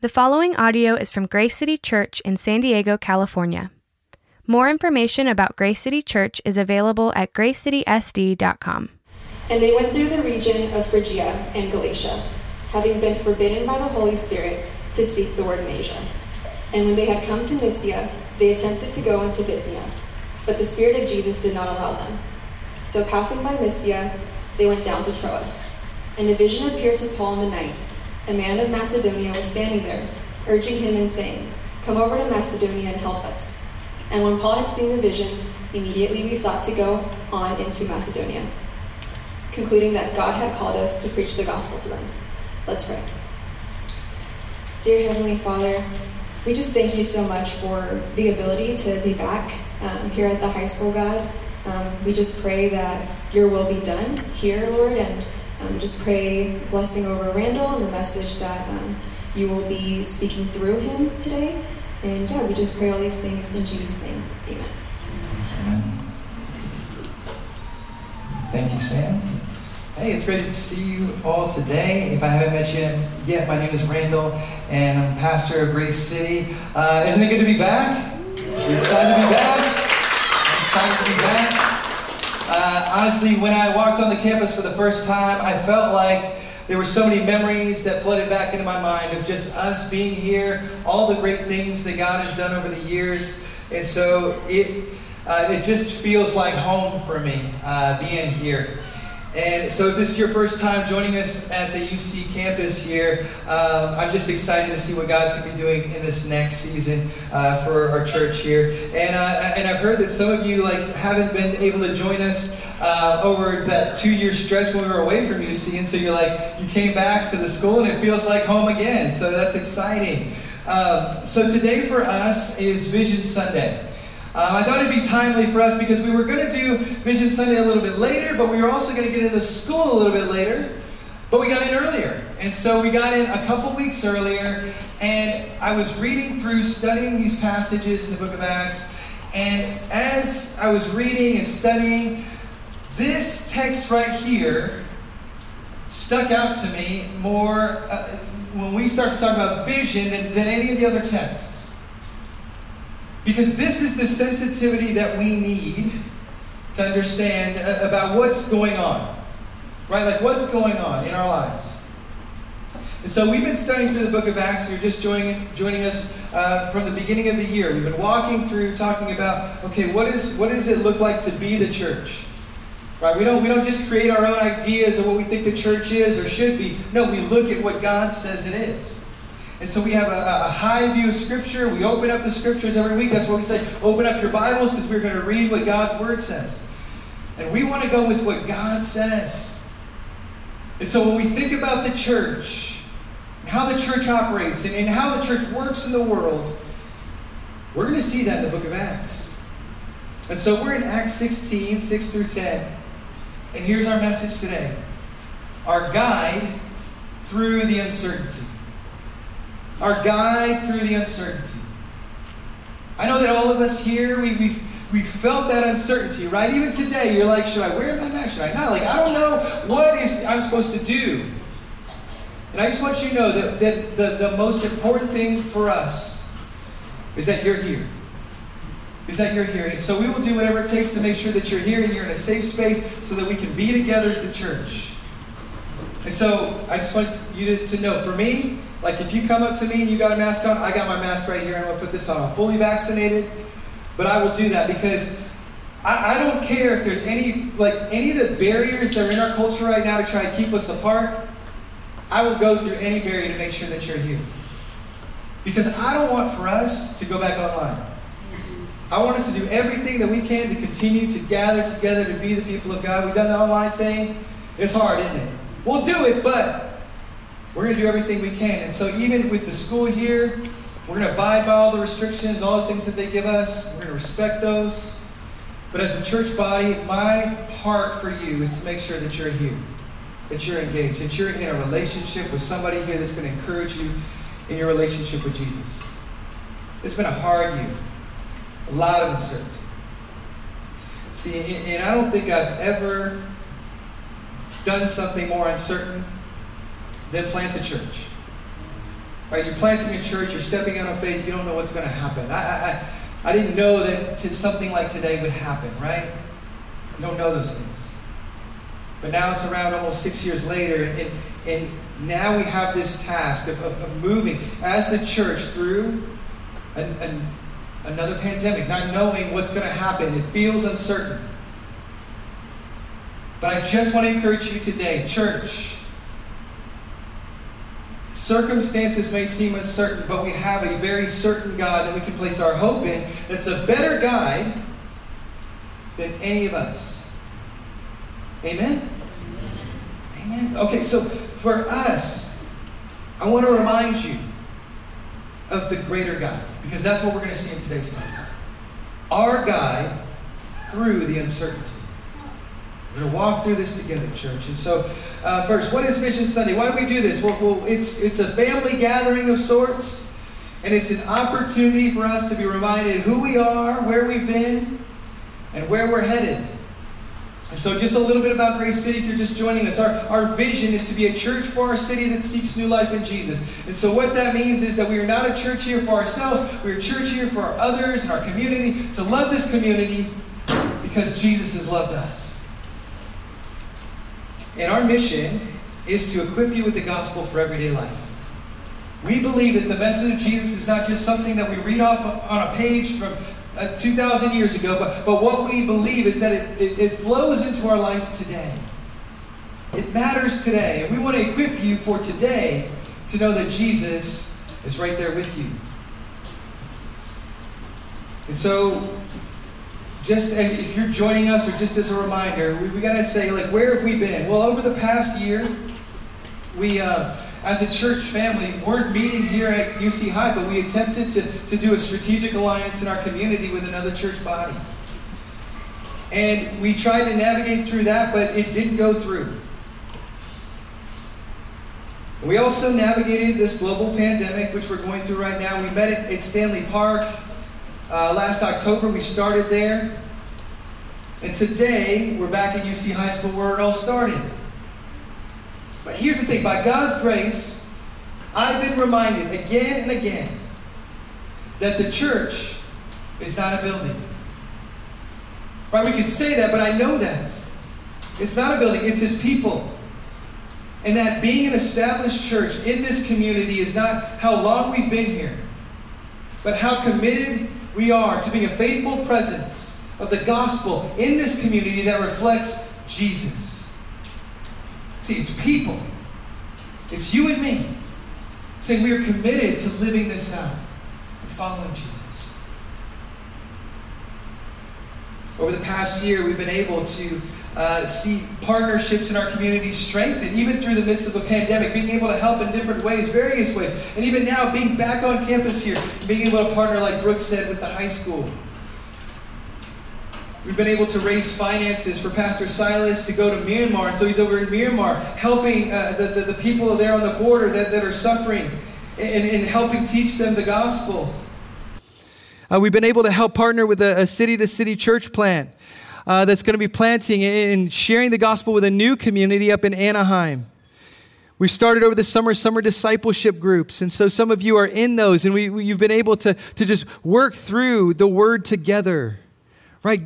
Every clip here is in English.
The following audio is from Grace City Church in San Diego, California. More information about Grace City Church is available at gracecitysd.com. And they went through the region of Phrygia and Galatia, having been forbidden by the Holy Spirit to speak the word in Asia. And when they had come to Mysia, they attempted to go into Bithynia, but the Spirit of Jesus did not allow them. So passing by Mysia, they went down to Troas. And a vision appeared to Paul in the night. A man of Macedonia was standing there, urging him and saying, Come over to Macedonia and help us. And when Paul had seen the vision, immediately we sought to go on into Macedonia, concluding that God had called us to preach the gospel to them. Let's pray. Dear Heavenly Father, we just thank you so much for the ability to be back um, here at the high school, God. Um, we just pray that your will be done here, Lord, and um, just pray blessing over Randall and the message that um, you will be speaking through him today. And yeah, we just pray all these things in Jesus' name. Amen. Thank you, Sam. Hey, it's great to see you all today. If I haven't met you yet, my name is Randall, and I'm pastor of Grace City. Uh, isn't it good to be back? You're excited to be back? I'm excited to be back. Honestly, when I walked on the campus for the first time, I felt like there were so many memories that flooded back into my mind of just us being here, all the great things that God has done over the years. And so it, uh, it just feels like home for me uh, being here. And so, if this is your first time joining us at the UC campus here, um, I'm just excited to see what God's going to be doing in this next season uh, for our church here. And uh, and I've heard that some of you like haven't been able to join us uh, over that two-year stretch when we were away from UC, and so you're like you came back to the school and it feels like home again. So that's exciting. Um, so today for us is Vision Sunday. Um, I thought it'd be timely for us because we were going to do Vision Sunday a little bit later, but we were also going to get into the school a little bit later. But we got in earlier. And so we got in a couple weeks earlier, and I was reading through, studying these passages in the book of Acts. And as I was reading and studying, this text right here stuck out to me more uh, when we start to talk about vision than, than any of the other texts. Because this is the sensitivity that we need to understand uh, about what's going on. Right? Like what's going on in our lives. And so we've been studying through the book of Acts. You're just joining, joining us uh, from the beginning of the year. We've been walking through talking about, okay, what, is, what does it look like to be the church? Right? We don't, we don't just create our own ideas of what we think the church is or should be. No, we look at what God says it is. And so we have a, a, high view of Scripture. We open up the Scriptures every week. That's what we say open up your Bibles because we're going to read what God's Word says. And we want to go with what God says. And so when we think about the church, how the church operates, and, and how the church works in the world, we're going to see that in the book of Acts. And so we're in Acts 16, 6 through 10. And here's our message today our guide through the uncertainty our guide through the uncertainty. I know that all of us here, we, we've, we felt that uncertainty, right? Even today, you're like, should I wear my mask? Should I not? Like, I don't know what is I'm supposed to do. And I just want you to know that, that the, the most important thing for us is that you're here. Is that you're here. And so we will do whatever it takes to make sure that you're here and you're in a safe space so that we can be together as the church. And so I just want you to, to know for me, like if you come up to me and you got a mask on, I got my mask right here. And I'm to put this on. I'm fully vaccinated, but I will do that because I, I don't care if there's any like any of the barriers that are in our culture right now to try to keep us apart. I will go through any barrier to make sure that you're here. Because I don't want for us to go back online. I want us to do everything that we can to continue to gather together to be the people of God. We've done the online thing. It's hard, isn't it? We'll do it, but we're going to do everything we can. And so, even with the school here, we're going to abide by all the restrictions, all the things that they give us. We're going to respect those. But as a church body, my heart for you is to make sure that you're here, that you're engaged, that you're in a relationship with somebody here that's going to encourage you in your relationship with Jesus. It's been a hard year, a lot of uncertainty. See, and I don't think I've ever done something more uncertain then plant a church. Right? You're planting a church, you're stepping out on faith, you don't know what's going to happen. I, I, I didn't know that t- something like today would happen, right? You don't know those things. But now it's around almost six years later, and, and now we have this task of, of, of moving as the church through an, an, another pandemic, not knowing what's going to happen. It feels uncertain. But I just want to encourage you today, church. Circumstances may seem uncertain, but we have a very certain God that we can place our hope in that's a better guide than any of us. Amen? Amen. Okay, so for us, I want to remind you of the greater God, because that's what we're going to see in today's text. Our guide through the uncertainty. We're going to walk through this together, church. And so, uh, first, what is Vision Sunday? Why do we do this? Well, well, it's, it's a family gathering of sorts, and it's an opportunity for us to be reminded who we are, where we've been, and where we're headed. And so, just a little bit about Grace City if you're just joining us. Our, our vision is to be a church for our city that seeks new life in Jesus. And so, what that means is that we are not a church here for ourselves, we're a church here for our others and our community, to love this community because Jesus has loved us. And our mission is to equip you with the gospel for everyday life. We believe that the message of Jesus is not just something that we read off on a page from uh, 2,000 years ago, but, but what we believe is that it, it, it flows into our life today. It matters today. And we want to equip you for today to know that Jesus is right there with you. And so just if you're joining us or just as a reminder, we, we got to say, like, where have we been? Well, over the past year, we, uh, as a church family, weren't meeting here at UC High, but we attempted to, to do a strategic alliance in our community with another church body. And we tried to navigate through that, but it didn't go through. We also navigated this global pandemic, which we're going through right now. We met at, at Standley Park uh, last October, we started there. And today, we're back at UC High School where it all started. But here's the thing by God's grace, I've been reminded again and again that the church is not a building. Right? We can say that, but I know that. It's not a building, it's His people. And that being an established church in this community is not how long we've been here, but how committed we are to be a faithful presence of the gospel in this community that reflects Jesus. See, it's people, it's you and me saying we are committed to living this out and following Jesus. Over the past year, we've been able to uh, see partnerships in our community strengthen, even through the midst of a pandemic, being able to help in different ways, various ways. And even now, being back on campus here, being able to partner, like Brooke said, with the high school. We've been able to raise finances for Pastor Silas to go to Myanmar. And so he's over in Myanmar helping uh, the, the, the, people there on the border that, that are suffering and, and helping teach them the gospel. Uh, we've been able to help partner with a city to city church plant uh, that's going to be planting and sharing the gospel with a new community up in Anaheim. We started over the summer summer discipleship groups, and so some of you are in those, and we, we, you've been able to, to just work through the word together, right?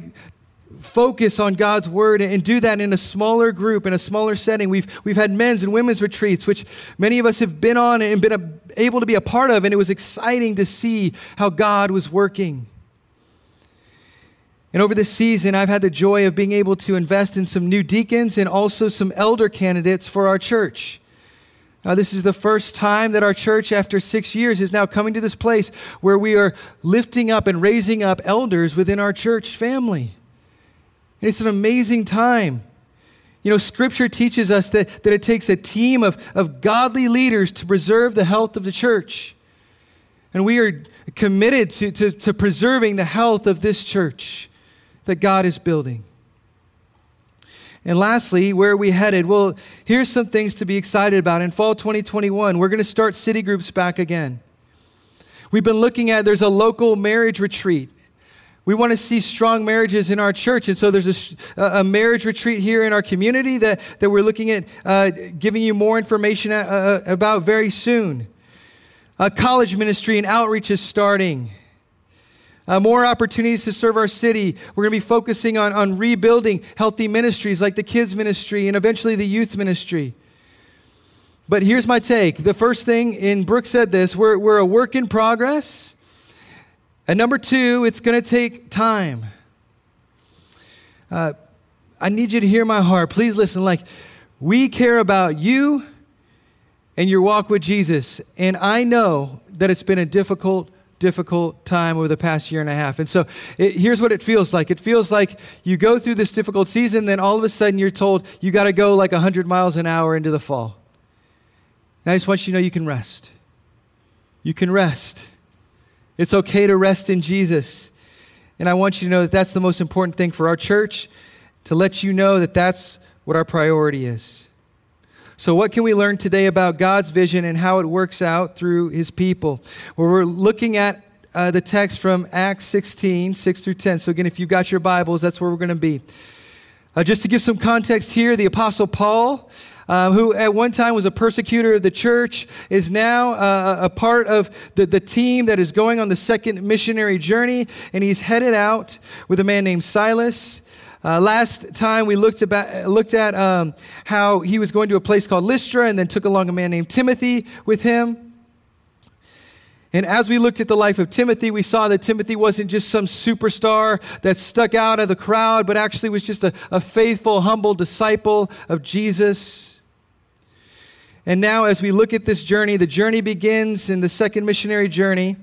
Focus on God's word and do that in a smaller group, in a smaller setting. We've, we've had men's and women's retreats, which many of us have been on and been a, able to be a part of, and it was exciting to see how God was working. And over this season, I've had the joy of being able to invest in some new deacons and also some elder candidates for our church. Now, this is the first time that our church, after six years, is now coming to this place where we are lifting up and raising up elders within our church family. And it's an amazing time. You know, Scripture teaches us that, that it takes a team of, of godly leaders to preserve the health of the church. And we are committed to, to, to preserving the health of this church that God is building. And lastly, where are we headed? Well, here's some things to be excited about. In fall 2021, we're going to start city groups back again. We've been looking at there's a local marriage retreat. We want to see strong marriages in our church. And so there's a, a marriage retreat here in our community that, that we're looking at uh, giving you more information uh, uh about very soon. A college ministry and outreach is starting. Uh, more opportunities to serve our city. We're going to be focusing on, on rebuilding healthy ministries like the kids' ministry and eventually the youth ministry. But here's my take. The first thing, and Brooke said this, we're, we're a work in progress. And number two, it's going to take time. Uh, I need you to hear my heart. Please listen. Like, we care about you and your walk with Jesus. And I know that it's been a difficult, difficult time over the past year and a half. And so it, here's what it feels like it feels like you go through this difficult season, then all of a sudden you're told you got to go like 100 miles an hour into the fall. And I just want you to know you can rest. You can rest. It's okay to rest in Jesus. And I want you to know that that's the most important thing for our church, to let you know that that's what our priority is. So, what can we learn today about God's vision and how it works out through his people? Well, we're looking at uh, the text from Acts 16, 6 through 10. So, again, if you've got your Bibles, that's where we're going to be. Uh, just to give some context here, the Apostle Paul, um, who at one time was a persecutor of the church, is now uh, a part of the, the team that is going on the second missionary journey, and he's headed out with a man named Silas. Uh, last time we looked, about, looked at um, how he was going to a place called Lystra and then took along a man named Timothy with him. And as we looked at the life of Timothy, we saw that Timothy wasn't just some superstar that stuck out of the crowd, but actually was just a, a faithful, humble disciple of Jesus. And now, as we look at this journey, the journey begins in the second missionary journey.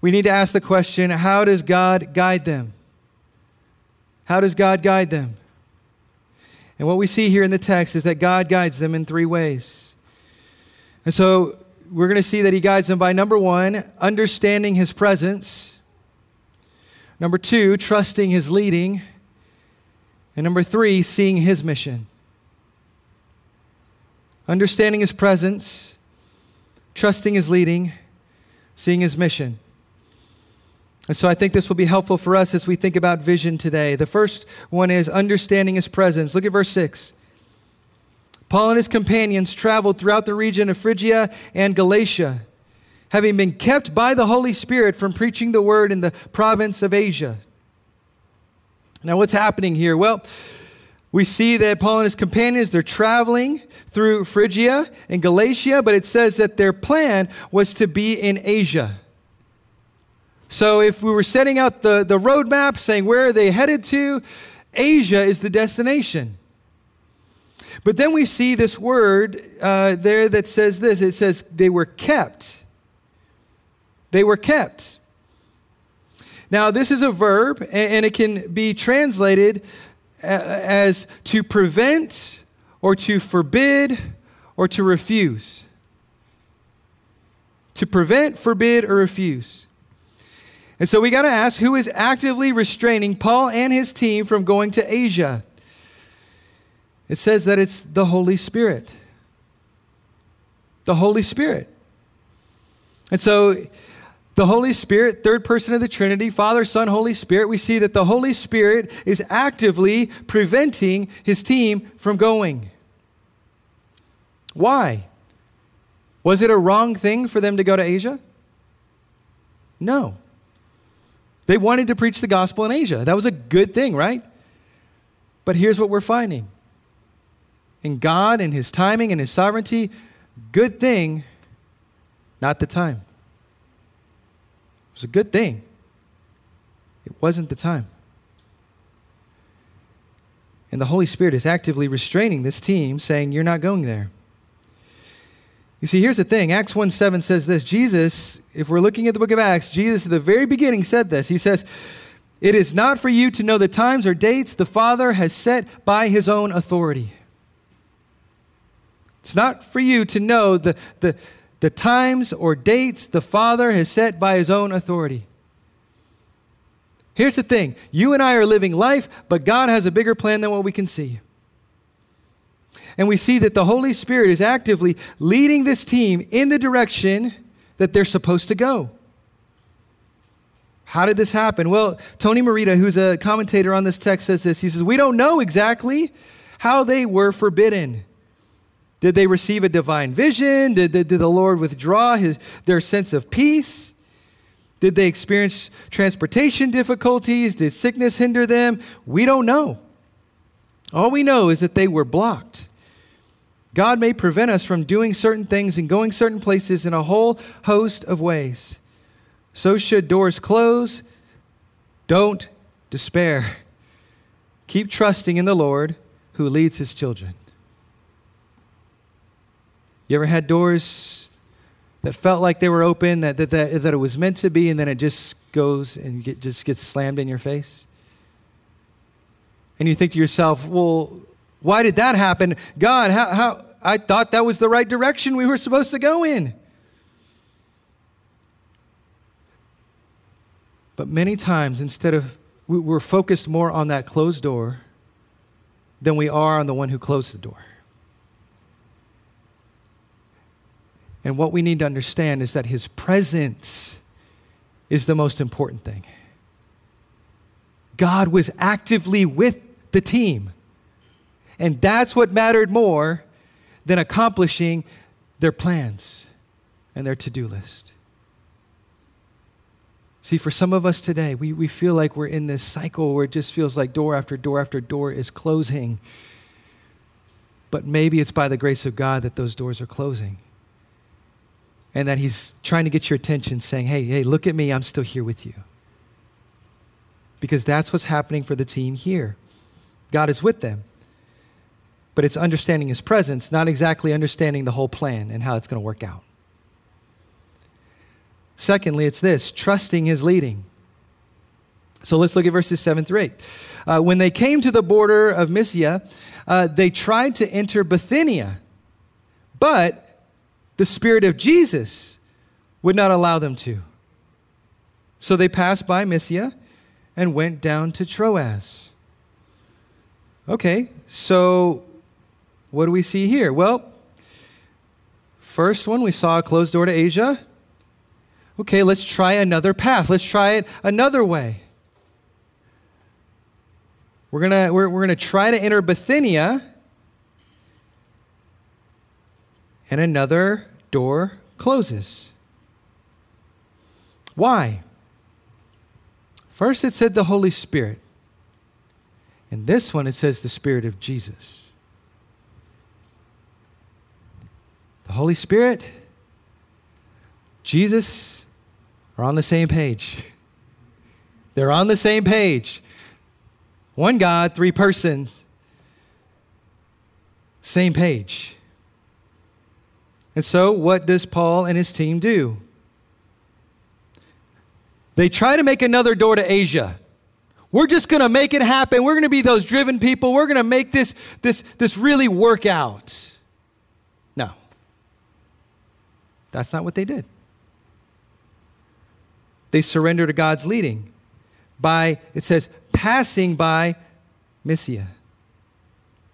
We need to ask the question how does God guide them? How does God guide them? And what we see here in the text is that God guides them in three ways. And so we're going to see that He guides them by number one, understanding His presence, number two, trusting His leading, and number three, seeing His mission. Understanding His presence, trusting His leading, seeing His mission. And so I think this will be helpful for us as we think about vision today. The first one is understanding his presence. Look at verse 6. Paul and his companions traveled throughout the region of Phrygia and Galatia, having been kept by the Holy Spirit from preaching the word in the province of Asia. Now, what's happening here? Well, we see that Paul and his companions, they're traveling through Phrygia and Galatia, but it says that their plan was to be in Asia. So if we were setting out the, the roadmap, saying where are they headed to, Asia is the destination. But then we see this word uh, there that says this it says they were kept. They were kept. Now, this is a verb, and it can be translated as to prevent, or to forbid, or to refuse. To prevent, forbid, or refuse. And so we got to ask who is actively restraining Paul and his team from going to Asia? It says that it's the Holy Spirit. The Holy Spirit. And so the Holy Spirit, third person of the Trinity, Father, Son, Holy Spirit, we see that the Holy Spirit is actively preventing his team from going. Why? Was it a wrong thing for them to go to Asia? No. They wanted to preach the gospel in Asia. That was a good thing, right? But here's what we're finding in God and His timing and His sovereignty, good thing, not the time. It was a good thing. It wasn't the time. And the Holy Spirit is actively restraining this team, saying, You're not going there. You see, here's the thing Acts 1 7 says this Jesus, if we're looking at the book of Acts, Jesus at the very beginning said this. He says, It is not for you to know the times or dates the Father has set by his own authority. It's not for you to know the, the, the times or dates the Father has set by his own authority. Here's the thing you and I are living life, but God has a bigger plan than what we can see. And we see that the Holy Spirit is actively leading this team in the direction that they're supposed to go. How did this happen? Well, Tony Merida, who's a commentator on this text, says this. He says, We don't know exactly how they were forbidden. Did they receive a divine vision? Did, did, did the Lord withdraw his, their sense of peace? Did they experience transportation difficulties? Did sickness hinder them? We don't know. All we know is that they were blocked. God may prevent us from doing certain things and going certain places in a whole host of ways. So, should doors close, don't despair. Keep trusting in the Lord who leads his children. You ever had doors that felt like they were open, that, that, that, that it was meant to be, and then it just goes and get, just gets slammed in your face? And you think to yourself, well, why did that happen? God, how, how, I thought that was the right direction we were supposed to go in. But many times, instead of, we're focused more on that closed door than we are on the one who closed the door. And what we need to understand is that his presence is the most important thing. God was actively with the team. And that's what mattered more than accomplishing their plans and their to do list. See, for some of us today, we, we feel like we're in this cycle where it just feels like door after door after door is closing. But maybe it's by the grace of God that those doors are closing. And that He's trying to get your attention, saying, hey, hey, look at me, I'm still here with you. Because that's what's happening for the team here. God is with them. But it's understanding His presence, not exactly understanding the whole plan and how it's going to work out. Secondly, it's this trusting his leading. So let's look at verses 7 through 8. Uh, when they came to the border of Mysia, uh, they tried to enter Bithynia, but the Spirit of Jesus would not allow them to. So they passed by Mysia and went down to Troas. Okay, so what do we see here? Well, first one, we saw a closed door to Asia okay, let's try another path. Let's try it another way. We're going to we're, we're gonna try to enter Bithynia, and another door closes. Why? First, it said the Holy Spirit. In this one, it says the Spirit of Jesus. The Holy Spirit, Jesus, are on the same page. They're on the same page. One God, three persons, same page. And so, what does Paul and his team do? They try to make another door to Asia. We're just going to make it happen. We're going to be those driven people. We're going to make this, this, this really work out. No. That's not what they did. They surrender to God's leading by, it says, passing by Mysia.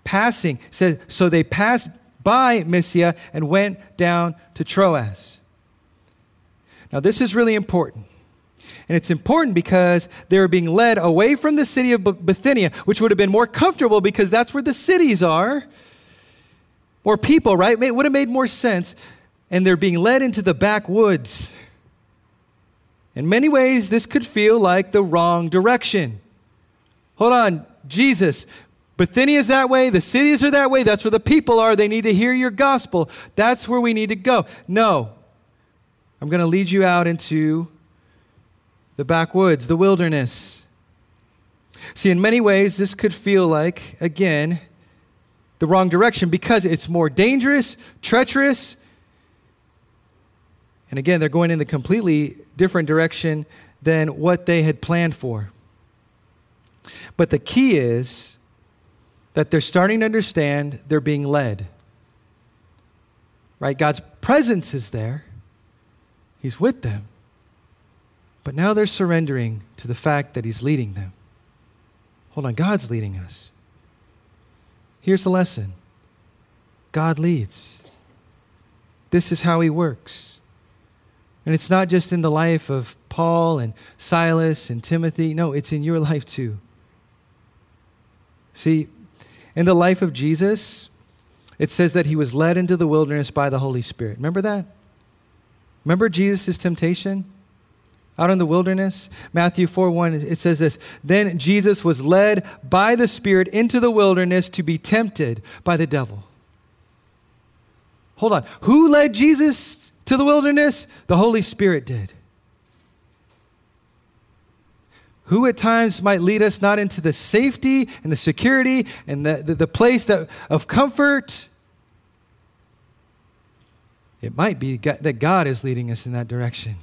Passing. says, so they passed by Mysia and went down to Troas. Now, this is really important. And it's important because they were being led away from the city of Bithynia, which would have been more comfortable because that's where the cities are. More people, right? It would have made more sense. And they're being led into the backwoods. In many ways, this could feel like the wrong direction. Hold on, Jesus. Bithynia is that way, the cities are that way, that's where the people are. They need to hear your gospel. That's where we need to go. No, I'm going to lead you out into the backwoods, the wilderness. See, in many ways, this could feel like, again, the wrong direction because it's more dangerous, treacherous, and again, they're going in the completely different direction than what they had planned for. But the key is that they're starting to understand they're being led. Right? God's presence is there, He's with them. But now they're surrendering to the fact that He's leading them. Hold on, God's leading us. Here's the lesson God leads. This is how He works. And it's not just in the life of Paul and Silas and Timothy. No, it's in your life too. See, in the life of Jesus, it says that he was led into the wilderness by the Holy Spirit. Remember that? Remember Jesus' temptation out in the wilderness? Matthew 4 1, it says this Then Jesus was led by the Spirit into the wilderness to be tempted by the devil. Hold on. Who led Jesus to the wilderness? The Holy Spirit did. Who at times might lead us not into the safety and the security and the, the, the place that, of comfort. It might be that God is leading us in that direction.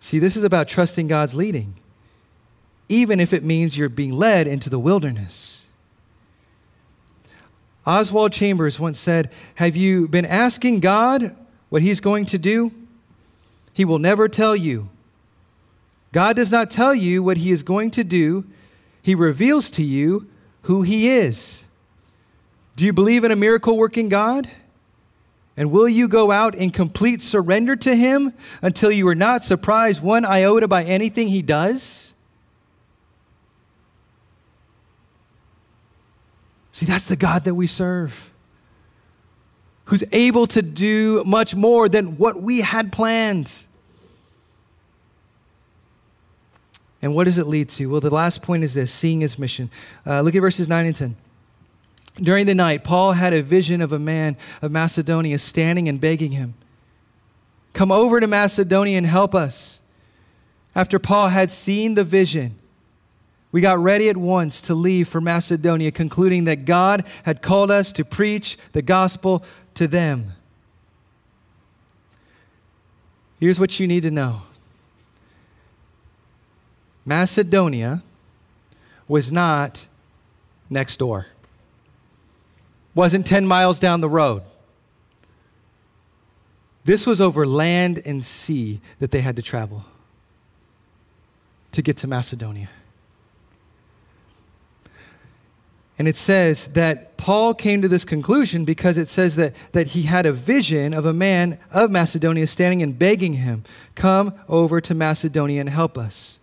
See, this is about trusting God's leading, even if it means you're being led into the wilderness. Oswald Chambers once said, Have you been asking God what He's going to do? He will never tell you. God does not tell you what He is going to do, He reveals to you who He is. Do you believe in a miracle working God? And will you go out in complete surrender to Him until you are not surprised one iota by anything He does? See, that's the God that we serve, who's able to do much more than what we had planned. And what does it lead to? Well, the last point is this seeing his mission. Uh, look at verses 9 and 10. During the night, Paul had a vision of a man of Macedonia standing and begging him, Come over to Macedonia and help us. After Paul had seen the vision, we got ready at once to leave for Macedonia, concluding that God had called us to preach the gospel to them. Here's what you need to know Macedonia was not next door, wasn't 10 miles down the road. This was over land and sea that they had to travel to get to Macedonia. And it says that Paul came to this conclusion because it says that, that he had a vision of a man of Macedonia standing and begging him, Come over to Macedonia and help us.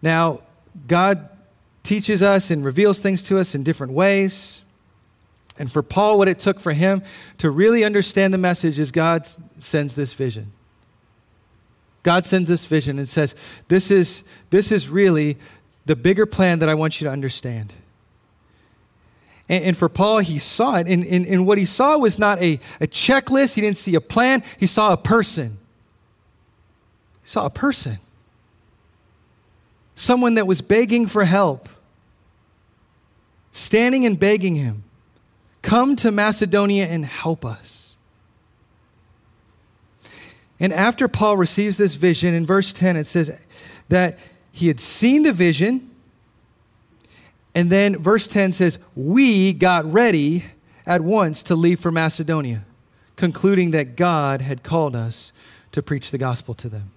Now, God teaches us and reveals things to us in different ways. And for Paul, what it took for him to really understand the message is God sends this vision. God sends this vision and says, This is, this is really the bigger plan that I want you to understand. And, and for Paul, he saw it. And, and, and what he saw was not a, a checklist, he didn't see a plan, he saw a person. He saw a person someone that was begging for help, standing and begging him, Come to Macedonia and help us. And after Paul receives this vision, in verse 10, it says that he had seen the vision. And then verse 10 says, We got ready at once to leave for Macedonia, concluding that God had called us to preach the gospel to them.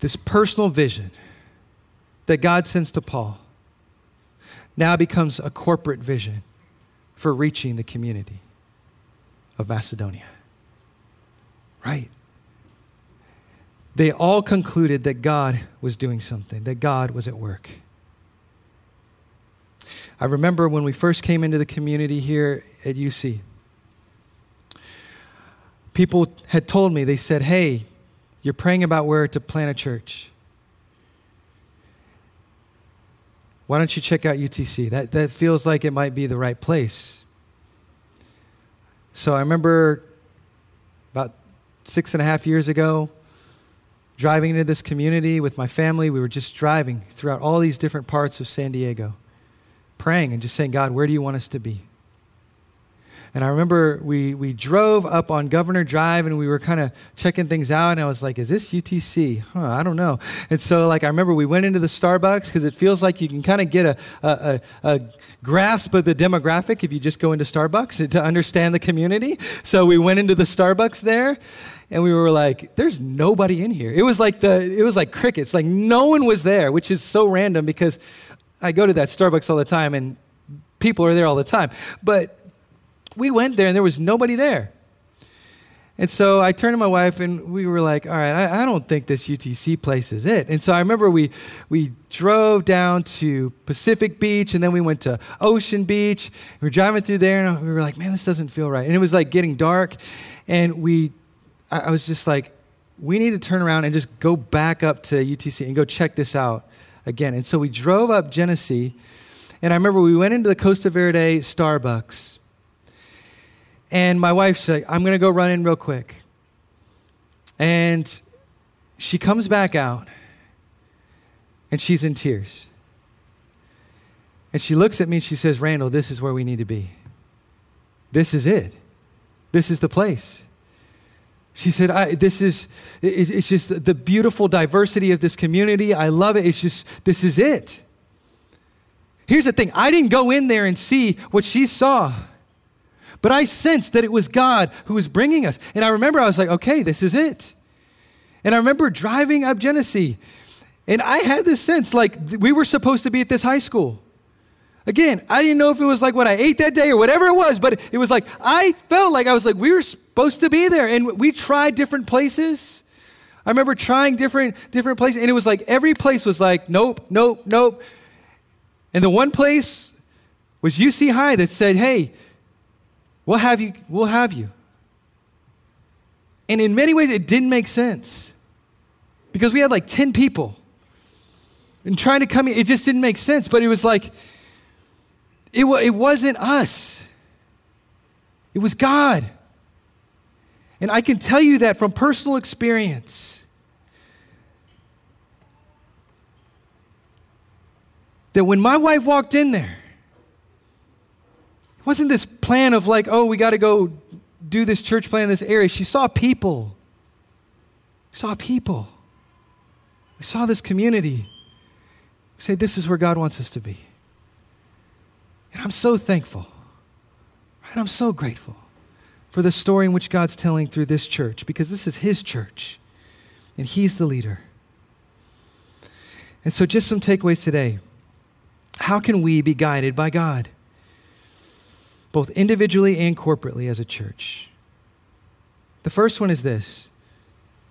this personal vision that God sends to Paul now becomes a corporate vision for reaching the community of Macedonia. Right? They all concluded that God was doing something, that God was at work. I remember when we first came into the community here at UC, people had told me, they said, hey, you're praying about where to plant a church. Why don't you check out UTC? That, that feels like it might be the right place. So I remember about six and a half years ago, driving into this community with my family. We were just driving throughout all these different parts of San Diego, praying and just saying, God, where do you want us to be? And I remember we, we drove up on Governor Drive and we were kind of checking things out. And I was like, is this UTC? Huh, I don't know. And so, like, I remember we went into the Starbucks because it feels like you can kind of get a, a, a, a, grasp of the demographic if you just go into Starbucks to understand the community. So we went into the Starbucks there and we were like, there's nobody in here. It was like the, it was like crickets. Like, no one was there, which is so random because I go to that Starbucks all the time and people are there all the time. But we went there and there was nobody there. And so I turned to my wife and we were like, all right, I, I, don't think this UTC place is it. And so I remember we, we drove down to Pacific Beach and then we went to Ocean Beach. We were driving through there and we were like, man, this doesn't feel right. And it was like getting dark. And we, I, I was just like, we need to turn around and just go back up to UTC and go check this out again. And so we drove up Genesee. And I remember we went into the Costa Verde Starbucks and my wife said, I'm going to go run in real quick. And she comes back out and she's in tears. And she looks at me and she says, Randall, this is where we need to be. This is it. This is the place. She said, This is, it, it's just the beautiful diversity of this community. I love it. It's just, this is it. Here's the thing I didn't go in there and see what she saw. But I sensed that it was God who was bringing us. And I remember I was like, okay, this is it. And I remember driving up Genesee, and I had this sense like we were supposed to be at this high school. Again, I didn't know if it was like what I ate that day or whatever it was, but it was like I felt like I was like we were supposed to be there, and we tried different places. I remember trying different different places, and it was like every place was like nope, nope, nope. And the one place was UC High that said, "Hey, We'll have you. We'll have you. And in many ways, it didn't make sense because we had like 10 people. And trying to come here, it just didn't make sense. But it was like, it, it wasn't us, it was God. And I can tell you that from personal experience. That when my wife walked in there, wasn't this plan of like, oh, we got to go do this church plan in this area. She saw people. We saw people. We saw this community. We say, this is where God wants us to be. And I'm so thankful. Right? I'm so grateful for the story in which God's telling through this church because this is His church and He's the leader. And so, just some takeaways today. How can we be guided by God? Both individually and corporately as a church. The first one is this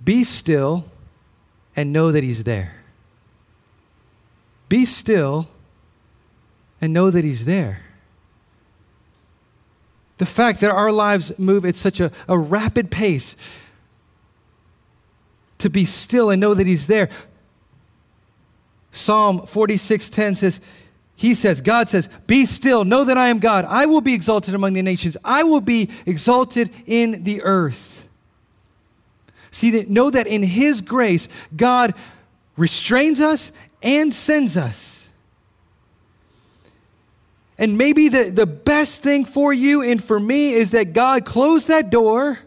be still and know that He's there. Be still and know that He's there. The fact that our lives move at such a, a rapid pace, to be still and know that He's there. Psalm 46:10 says, he says, God says, Be still, know that I am God. I will be exalted among the nations, I will be exalted in the earth. See, that, know that in His grace, God restrains us and sends us. And maybe the, the best thing for you and for me is that God closed that door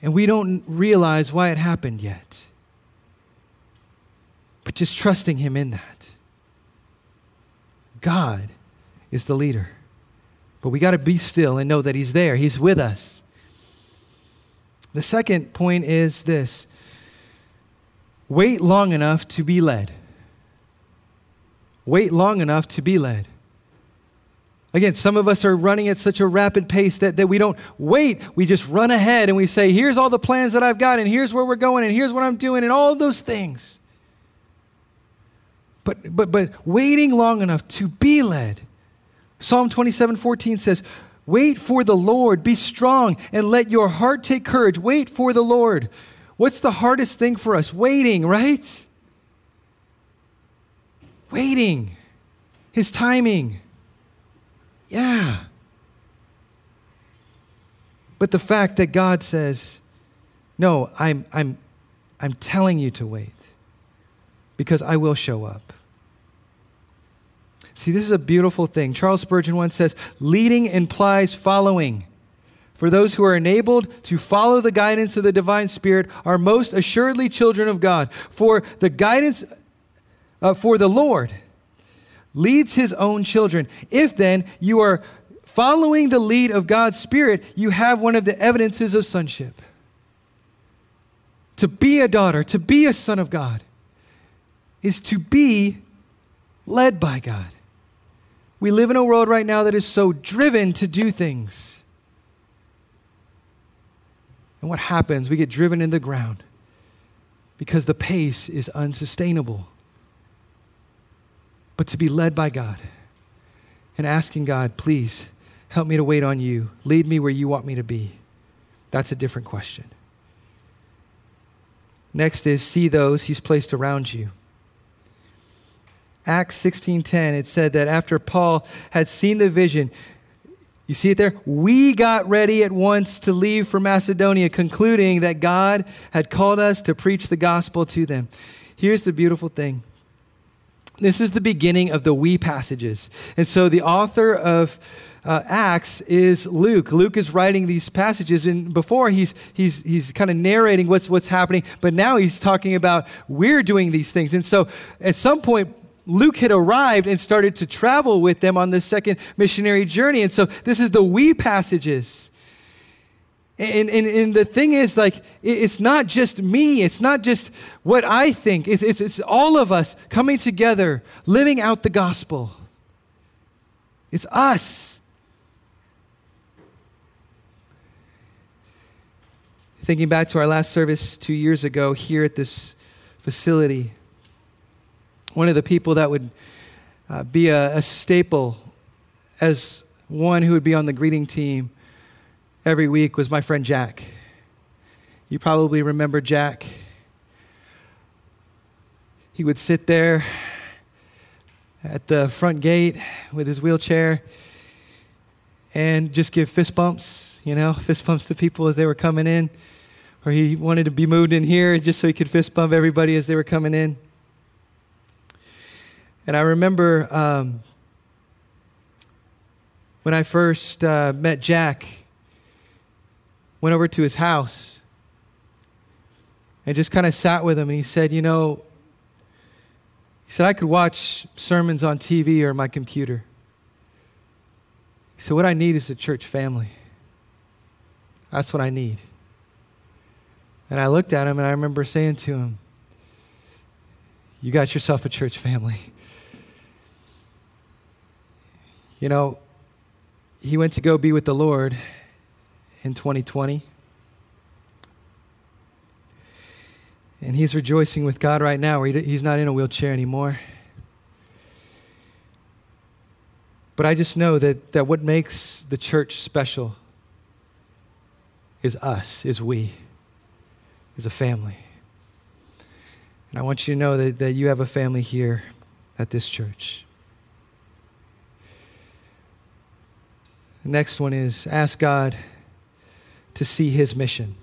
and we don't realize why it happened yet but just trusting Him in that. God is the leader. But we got to be still and know that He's there, He's with us. The second point is this wait long enough to be led. Wait long enough to be led. Again, some of us are running at such a rapid pace that, that we don't wait. We just run ahead and we say, here's all the plans that I've got, and here's where we're going, and here's what I'm doing, and all those things. But, but, but waiting long enough to be led. Psalm 27 14 says, Wait for the Lord, be strong, and let your heart take courage. Wait for the Lord. What's the hardest thing for us? Waiting, right? Waiting. His timing. Yeah. But the fact that God says, No, I'm, I'm, I'm telling you to wait because I will show up. See, this is a beautiful thing. Charles Spurgeon once says, leading implies following. For those who are enabled to follow the guidance of the divine spirit are most assuredly children of God. For the guidance uh, for the Lord leads his own children. If then you are following the lead of God's spirit, you have one of the evidences of sonship. To be a daughter, to be a son of God is to be led by God. We live in a world right now that is so driven to do things. And what happens? We get driven in the ground because the pace is unsustainable. But to be led by God and asking God, please help me to wait on you, lead me where you want me to be, that's a different question. Next is see those he's placed around you. Acts 16:10 it said that after Paul had seen the vision you see it there? We got ready at once to leave for Macedonia, concluding that God had called us to preach the gospel to them. Here's the beautiful thing this is the beginning of the we passages. And so the author of uh, Acts is Luke. Luke is writing these passages, and before he's, he's, he's kind of narrating what's, what's happening, but now he's talking about we're doing these things. And so at some point, Luke had arrived and started to travel with them on this second missionary journey. And so this is the we passages. And, and, and the thing is, like, it's not just me, it's not just what I think, it's, it's, it's all of us coming together, living out the gospel. It's us. Thinking back to our last service two years ago here at this facility, one of the people that would uh, be a, a staple as one who would be on the greeting team every week was my friend Jack. You probably remember Jack. He would sit there at the front gate with his wheelchair and just give fist bumps, you know, fist bumps to people as they were coming in. Or he wanted to be moved in here just so he could fist bump everybody as they were coming in. And I remember um, when I first uh, met Jack, went over to his house and just kind of sat with him. And he said, You know, he said, I could watch sermons on TV or my computer. He said, What I need is a church family. That's what I need. And I looked at him and I remember saying to him, You got yourself a church family. You know, he went to go be with the Lord in 2020. And he's rejoicing with God right now, he's not in a wheelchair anymore. But I just know that, that what makes the church special is us, is we, is a family. And I want you to know that, that you have a family here at this church. The next one is ask God to see his mission.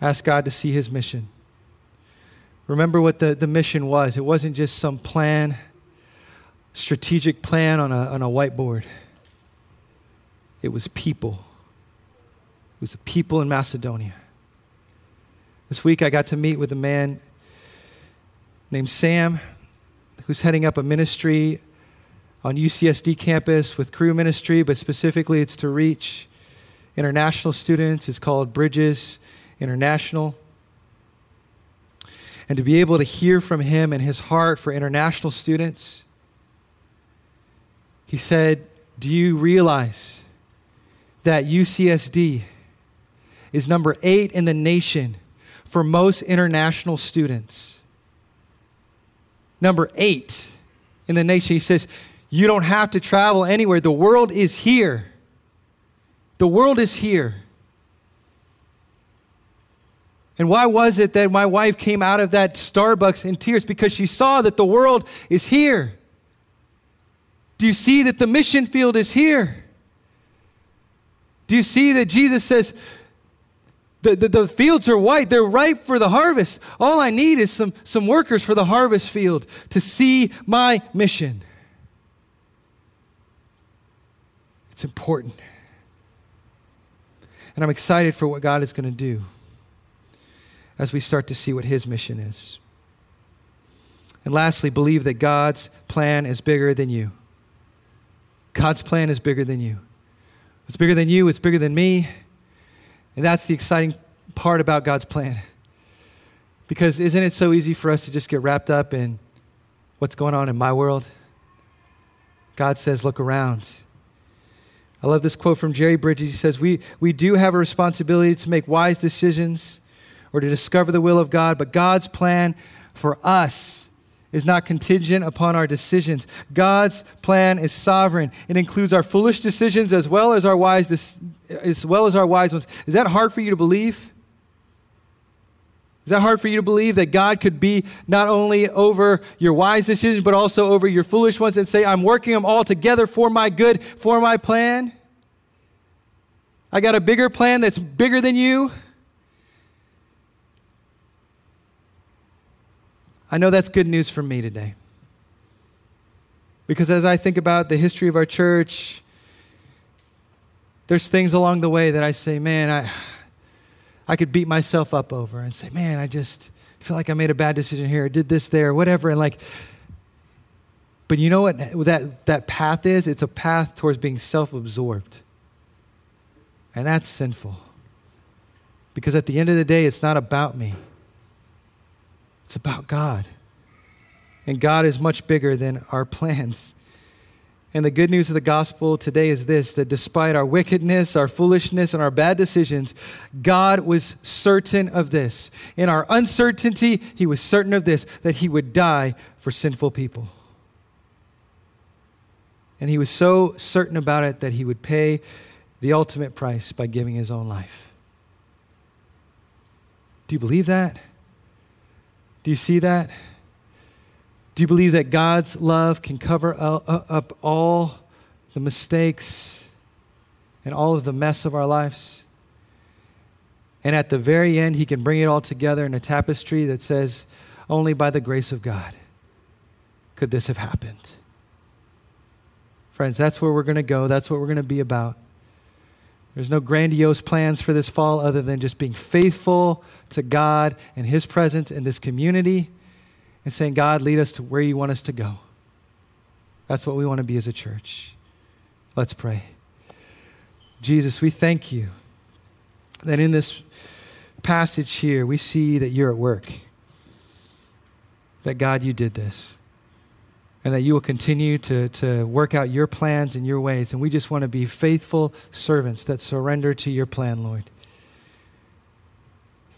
Ask God to see his mission. Remember what the, the mission was. It wasn't just some plan, strategic plan on a, on a whiteboard. It was people. It was the people in Macedonia. This week I got to meet with a man named Sam who's heading up a ministry on UCSD campus with Cru ministry, but specifically it's to reach international students. It's called Bridges International. And to be able to hear from him and his heart for international students, he said, Do you realize that UCSD is number eight in the nation for most international students? Number eight in the nation. He says, you don't have to travel anywhere. The world is here. The world is here. And why was it that my wife came out of that Starbucks in tears? Because she saw that the world is here. Do you see that the mission field is here? Do you see that Jesus says, the, the, the, fields are white, they're ripe for the harvest. All I need is some, some workers for the harvest field to see my mission. It's important. And I'm excited for what God is going to do as we start to see what His mission is. And lastly, believe that God's plan is bigger than you. God's plan is bigger than you. It's bigger than you, it's bigger than me. And that's the exciting part about God's plan. Because isn't it so easy for us to just get wrapped up in what's going on in my world? God says, look around. I love this quote from Jerry Bridges. He says, we, we do have a responsibility to make wise decisions or to discover the will of God, but God's plan for us is not contingent upon our decisions. God's plan is sovereign. It includes our foolish decisions as well as our wise as well as our wise ones. Is that hard for you to believe? Is that hard for you to believe that God could be not only over your wise decisions, but also over your foolish ones and say, I'm working them all together for my good, for my plan? I got a bigger plan that's bigger than you. I know that's good news for me today. Because as I think about the history of our church, there's things along the way that I say, man, I I could beat myself up over and say, man, I just feel like I made a bad decision here, did this there, whatever. And like, but you know what that, that path is? It's a path towards being self absorbed. And that's sinful. Because at the end of the day, it's not about me, it's about God. And God is much bigger than our plans. And the good news of the gospel today is this that despite our wickedness, our foolishness, and our bad decisions, God was certain of this. In our uncertainty, He was certain of this that He would die for sinful people. And He was so certain about it that He would pay the ultimate price by giving His own life. Do you believe that? Do you see that? Do you believe that God's love can cover up all the mistakes and all of the mess of our lives? And at the very end, He can bring it all together in a tapestry that says, Only by the grace of God could this have happened. Friends, that's where we're going to go. That's what we're going to be about. There's no grandiose plans for this fall other than just being faithful to God and His presence in this community and saying, God, lead us to where you want us to go. That's what we want to be as a church. Let's pray. Jesus, we thank you that in this passage here, we see that you're at work. That God, you did this. And that you will continue to, to work out your plans and your ways. And we just want to be faithful servants that surrender to your plan, Lord.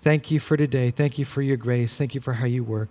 Thank you for today. Thank you for your grace. Thank you for how you work.